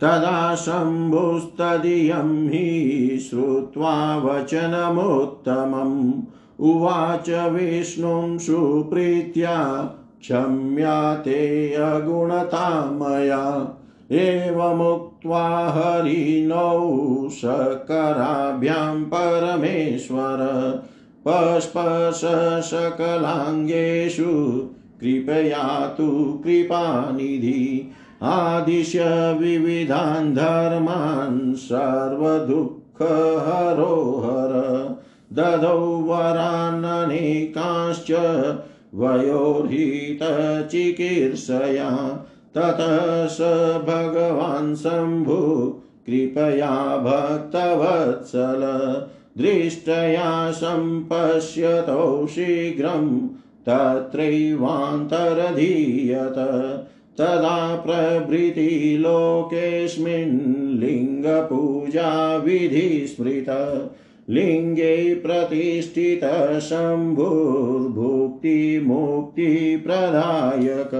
तदा शम्भुस्तदीयं हि श्रुत्वा वचनमुत्तमम्। उवाच विष्णुं सुप्रीत्या, क्षम्या ते अगुणता मया एवमुक्त्वा हरिणौ सकराभ्यां परमेश्वर। पस्पश सकलाङ्गेषु कृपयातु कृपानिधि। आदिश्य विविधान् धर्मान् सर्वदुःखहरो हर ददौ वराननेकांश्च वयोर्हितचिकीर्षया ततः स भगवान् शम्भु, कृपया भक्तवत्सल। दृष्टया सम्पश्यतौ शीघ्रं तत्रैवान्तरधीयत। तदा प्रभृति लोकेऽस्मिन् लिङ्गपूजाविधिस्मृत लिङ्गे प्रतिष्ठितः शम्भुर्भुक्तिमुक्तिप्रदायक।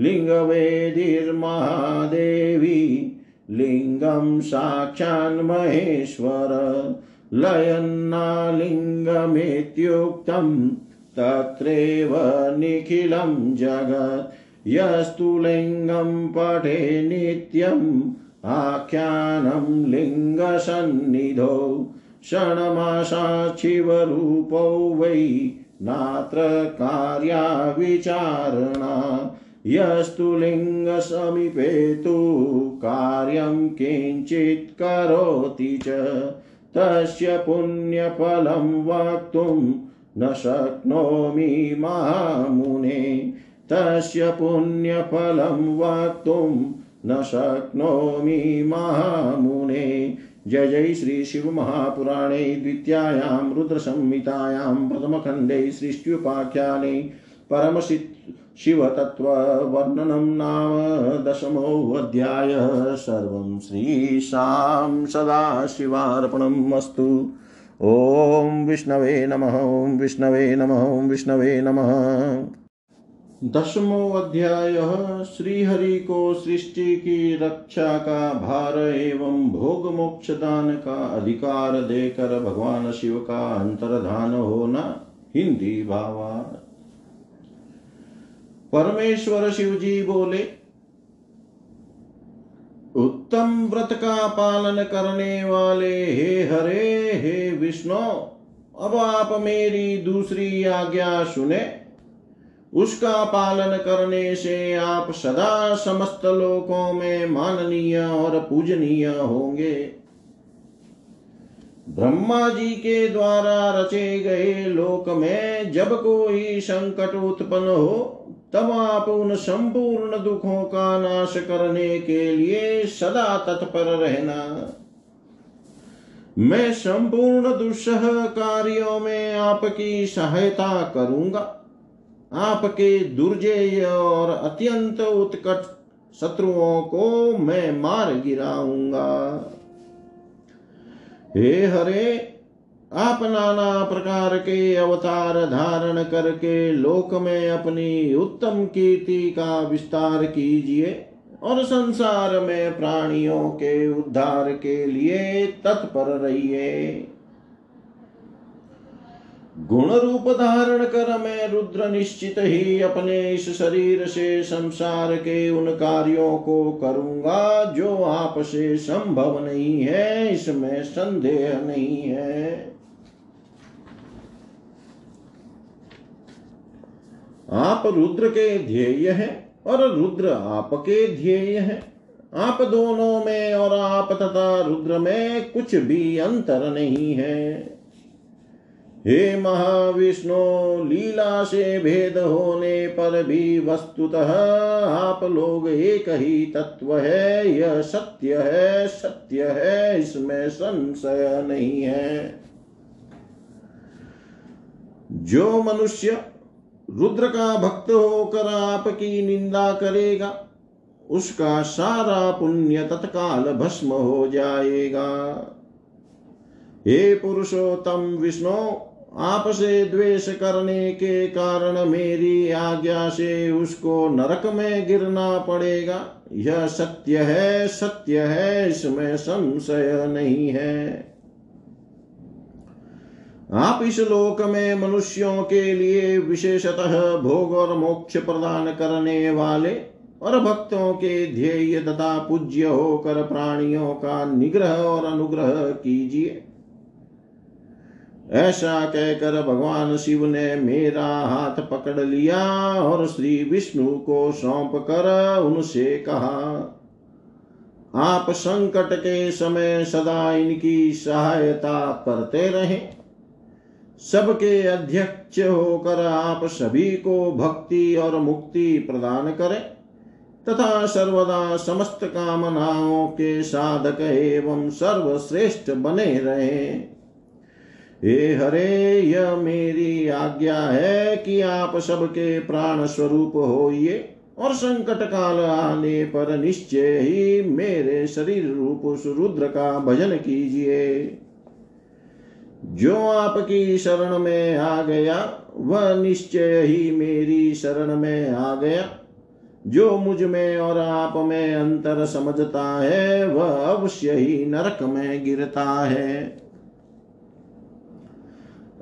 लिङ्गवेदिर्महादेवी लिङ्गं साक्षान्महेश्वर लयन्नालिङ्गमित्युक्तं तत्रैव निखिलं जगत्। यस्तु लिङ्गं पठे नित्यम्, आख्यानं लिङ्गसन्निधौ क्षणमासाक्षिवरूपौ वै नात्र कार्या विचारणा यस्तु लिङ्गसमीपे तु कार्यं किञ्चित् करोति च, तस्य पुण्यफलं वक्तुं न शक्नोमि महामुने। तस्य पुण्यफलं वक्तुं न शक्नोमि महामुने। जय जय श्री शिव महापुराणे द्वितीयायां रुद्रसंहितायां प्रथमखण्डे सृष्ट्युपाख्याने परम शिवतत्त्ववर्णनं नाम दशमोऽध्यायः। सर्वं श्रीशां सदाशिवार्पणम् अस्तु। ॐ विष्णवे नमः, ॐ विष्णवे नमः, ॐ विष्णवे नमः। दसमो अध्याय श्री हरि को सृष्टि की रक्षा का भार एवं भोग मोक्ष दान का अधिकार देकर भगवान शिव का अंतर्धान होना हिंदी भावा। परमेश्वर शिव जी बोले, उत्तम व्रत का पालन करने वाले हे हरे, हे विष्णु, अब आप मेरी दूसरी आज्ञा सुने। उसका पालन करने से आप सदा समस्त लोकों में माननीय और पूजनीय होंगे। ब्रह्मा जी के द्वारा रचे गए लोक में जब कोई संकट उत्पन्न हो, तब आप उन संपूर्ण दुखों का नाश करने के लिए सदा तत्पर रहना। मैं संपूर्ण दुस्सह कार्यों में आपकी सहायता करूँगा। आपके दुर्जय और अत्यंत उत्कट शत्रुओं को मैं मार गिराऊँगा। हे हरे, आप नाना प्रकार के अवतार धारण करके लोक में अपनी उत्तम कीर्ति का विस्तार कीजिए और संसार में प्राणियों के उद्धार के लिए तत्पर रहिए। गुण रूप धारण कर मैं रुद्र निश्चित ही अपने इस शरीर से संसार के उन कार्यों को करूँगा, जो आपसे संभव नहीं है, इसमें संदेह नहीं है। आप रुद्र के ध्येय हैं और रुद्र आपके ध्येय हैं। आप दोनों में और आप तथा रुद्र में कुछ भी अंतर नहीं है। हे महाविष्णु लीला से भेद होने पर भी वस्तुतः आप लोग एक ही तत्व है। यह सत्य है सत्य है, इसमें संशय नहीं है। जो मनुष्य रुद्र का भक्त होकर आपकी निंदा करेगा, उसका सारा पुण्य तत्काल भस्म हो जाएगा। हे पुरुषोत्तम विष्णु आपसे द्वेष करने के कारण मेरी आज्ञा से उसको नरक में गिरना पड़ेगा। यह सत्य है सत्य है, इसमें संशय नहीं है। आप इस लोक में मनुष्यों के लिए विशेषतः भोग और मोक्ष प्रदान करने वाले और भक्तों के ध्येय तथा पूज्य होकर प्राणियों का निग्रह और अनुग्रह कीजिए। ऐसा कहकर भगवान शिव ने मेरा हाथ पकड़ लिया और श्री विष्णु को सौंप कर उनसे कहा, आप संकट के समय सदा इनकी सहायता करते रहे। सबके अध्यक्ष होकर आप सभी को भक्ति और मुक्ति प्रदान करें तथा सर्वदा समस्त कामनाओं के साधक एवं सर्वश्रेष्ठ बने रहे। हे हरे, यह मेरी आज्ञा है कि आप सबके प्राण स्वरूप होइए और संकट काल आने पर निश्चय ही मेरे शरीर रूप रुद्र का भजन कीजिए। जो आपकी शरण में आ गया, वह निश्चय ही मेरी शरण में आ गया। जो मुझमें और आप में अंतर समझता है, वह अवश्य ही नरक में गिरता है।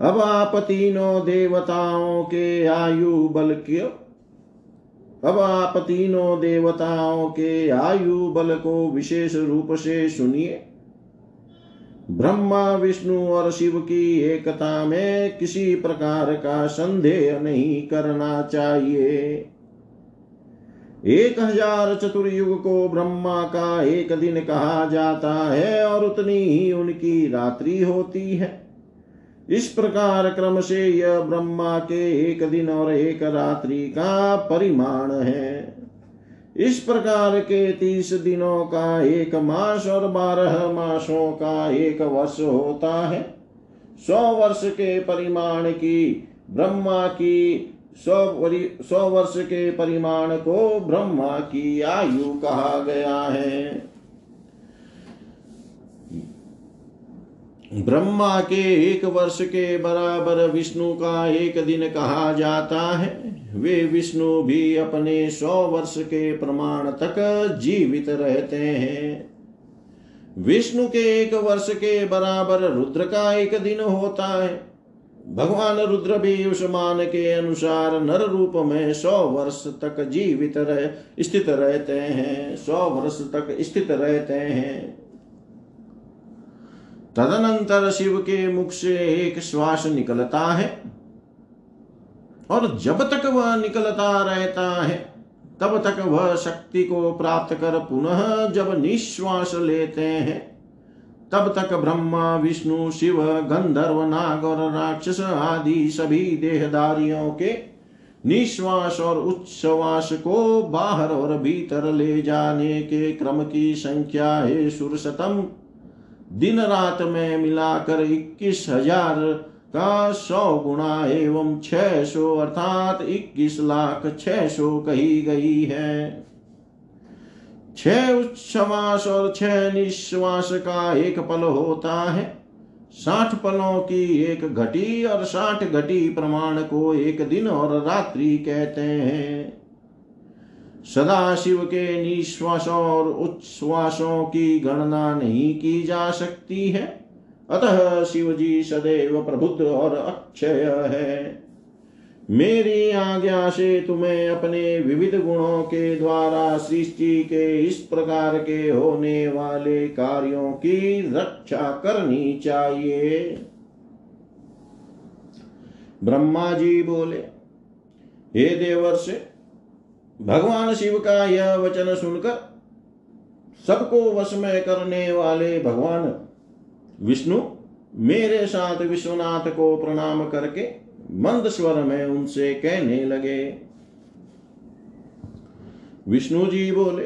अब आप तीनों देवताओं के आयु बल के अब आप तीनों देवताओं के आयु बल को विशेष रूप से सुनिए। ब्रह्मा, विष्णु और शिव की एकता में किसी प्रकार का संदेह नहीं करना चाहिए। एक हज़ार चतुर्युग को ब्रह्मा का एक दिन कहा जाता है और उतनी ही उनकी रात्रि होती है। इस प्रकार क्रम से यह ब्रह्मा के एक दिन और एक रात्रि का परिमाण है। इस प्रकार के तीस दिनों का एक मास और बारह मासों का एक वर्ष होता है। सौ वर्ष के परिमाण की ब्रह्मा की सौ सौ वर्ष के परिमाण को ब्रह्मा की आयु कहा गया है। ब्रह्मा के एक वर्ष के बराबर विष्णु का एक दिन कहा जाता है। वे विष्णु भी अपने सौ वर्ष के प्रमाण तक जीवित रहते हैं। विष्णु के एक वर्ष के बराबर रुद्र का एक दिन होता है। भगवान रुद्र भी उस मान के अनुसार नर रूप में सौ वर्ष तक जीवित रह, स्थित रहते हैं। सौ वर्ष तक स्थित रहते हैं। तदनंतर शिव के मुख से एक श्वास निकलता है और जब तक वह निकलता रहता है, तब तक वह शक्ति को प्राप्त कर पुनः जब निश्वास लेते हैं, तब तक ब्रह्मा, विष्णु, शिव, गंधर्व, नाग और राक्षस आदि सभी देहदारियों के निश्वास और उच्छ्वास को बाहर और भीतर ले जाने के क्रम की संख्या है सुरसतम। दिन रात में मिलाकर इक्कीस हज़ार का सौ गुणा एवं छह सौ, अर्थात इक्कीस लाख छह सौ कही गई है। छह उच्छ्वास और छह निश्वास का एक पल होता है। साठ पलों की एक घटी और साठ घटी प्रमाण को एक दिन और रात्रि कहते हैं। सदा शिव के निश्वासों और उच्छ्वासों की गणना नहीं की जा सकती है। अतः शिव जी सदैव प्रबुद्ध और अक्षय है। मेरी आज्ञा से तुम्हें अपने विविध गुणों के द्वारा सृष्टि के इस प्रकार के होने वाले कार्यों की रक्षा करनी चाहिए। ब्रह्मा जी बोले, हे देवर्ष भगवान शिव का यह वचन सुनकर सबको वश में करने वाले भगवान विष्णु मेरे साथ विश्वनाथ को प्रणाम करके मंद स्वर में उनसे कहने लगे। विष्णु जी बोले,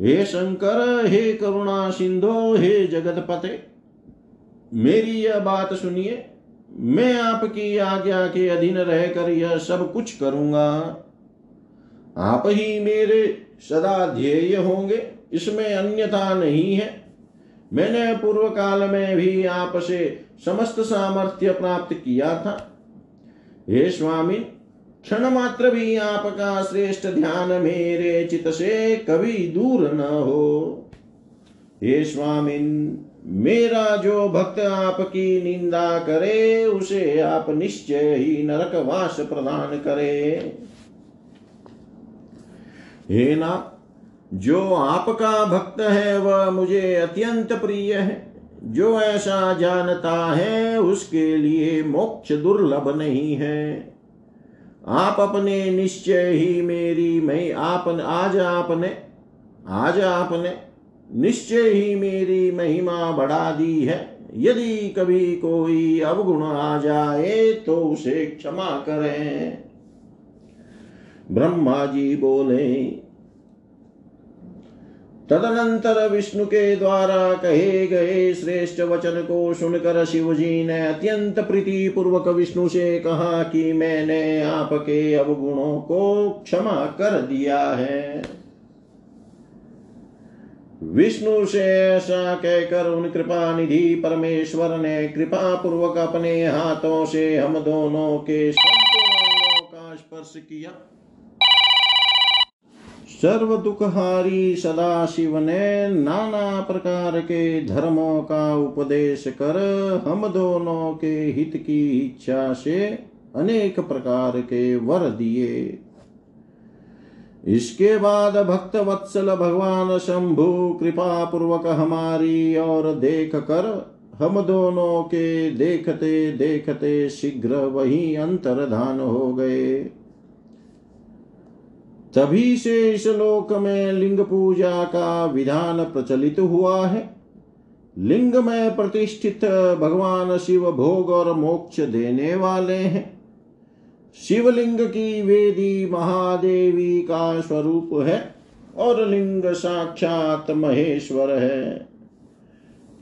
हे शंकर, हे करुणा सिंधो, हे जगत पते मेरी यह बात सुनिए। मैं आपकी आज्ञा के अधीन रहकर यह सब कुछ करूँगा। आप ही मेरे सदा ध्येय होंगे, इसमें अन्यथा नहीं है। मैंने पूर्व काल में भी आपसे समस्त सामर्थ्य प्राप्त किया था। हे स्वामी क्षण मात्र भी आपका श्रेष्ठ ध्यान मेरे चित से कभी दूर न हो। हे स्वामिन मेरा जो भक्त आपकी निंदा करे, उसे आप निश्चय ही नरकवास प्रदान करे। हे ना जो आपका भक्त है, वह मुझे अत्यंत प्रिय है। जो ऐसा जानता है, उसके लिए मोक्ष दुर्लभ नहीं है। आप अपने निश्चय ही मेरी, मैं आप आज आपने आज आपने निश्चय ही मेरी महिमा बढ़ा दी है। यदि कभी कोई अवगुण आ जाए तो उसे क्षमा करें। ब्रह्मा जी बोले। तदनंतर विष्णु के द्वारा कहे गए श्रेष्ठ वचन को सुनकर शिव जी ने अत्यंत प्रीति पूर्वक विष्णु से कहा कि मैंने आपके अवगुणों को क्षमा कर दिया है। विष्णु से ऐसा कहकर उन कृपा निधि परमेश्वर ने कृपा पूर्वक अपने हाथों से हम दोनों के संपूर्ण का स्पर्श किया। सर्व दुखहारी सदा शिव ने नाना प्रकार के धर्मों का उपदेश कर हम दोनों के हित की इच्छा से अनेक प्रकार के वर दिए। इसके बाद भक्त वत्सल भगवान शंभु कृपा पूर्वक हमारी और देख कर हम दोनों के देखते देखते शीघ्र वही अंतर्धान हो गए। तभी से इस लोक में लिंग पूजा का विधान प्रचलित हुआ है। लिंग में प्रतिष्ठित भगवान शिव भोग और मोक्ष देने वाले हैं। शिवलिंग की वेदी महादेवी का स्वरूप है और लिंग साक्षात महेश्वर है।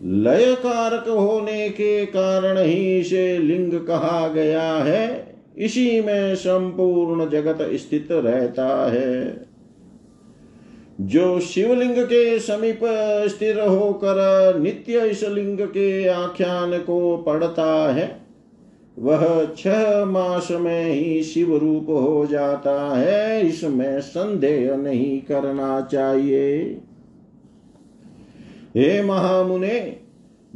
लय कारक होने के कारण ही इसे लिंग कहा गया है। इसी में संपूर्ण जगत स्थित रहता है। जो शिवलिंग के समीप स्थिर होकर नित्य इस लिंग के आख्यान को पढ़ता है, वह छह मास में ही शिव रूप हो जाता है। इसमें संदेह नहीं करना चाहिए। हे महामुने,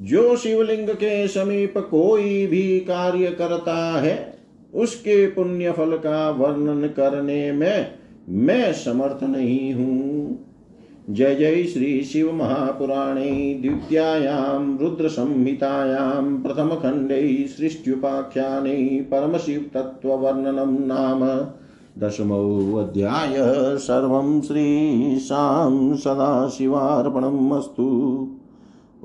जो शिवलिंग के समीप कोई भी कार्य करता है उसके पुण्य फल का वर्णन करने में मैं समर्थ नहीं हूँ। जय जय श्री शिव महापुराणे द्वितीयायां रुद्रसंहितायां प्रथमखण्डे सृष्ट्युपाख्याने परमशिवतत्त्ववर्णनं नाम। दशमोऽध्याय सर्वं श्रीशां सदाशिवार्पणम् अस्तु।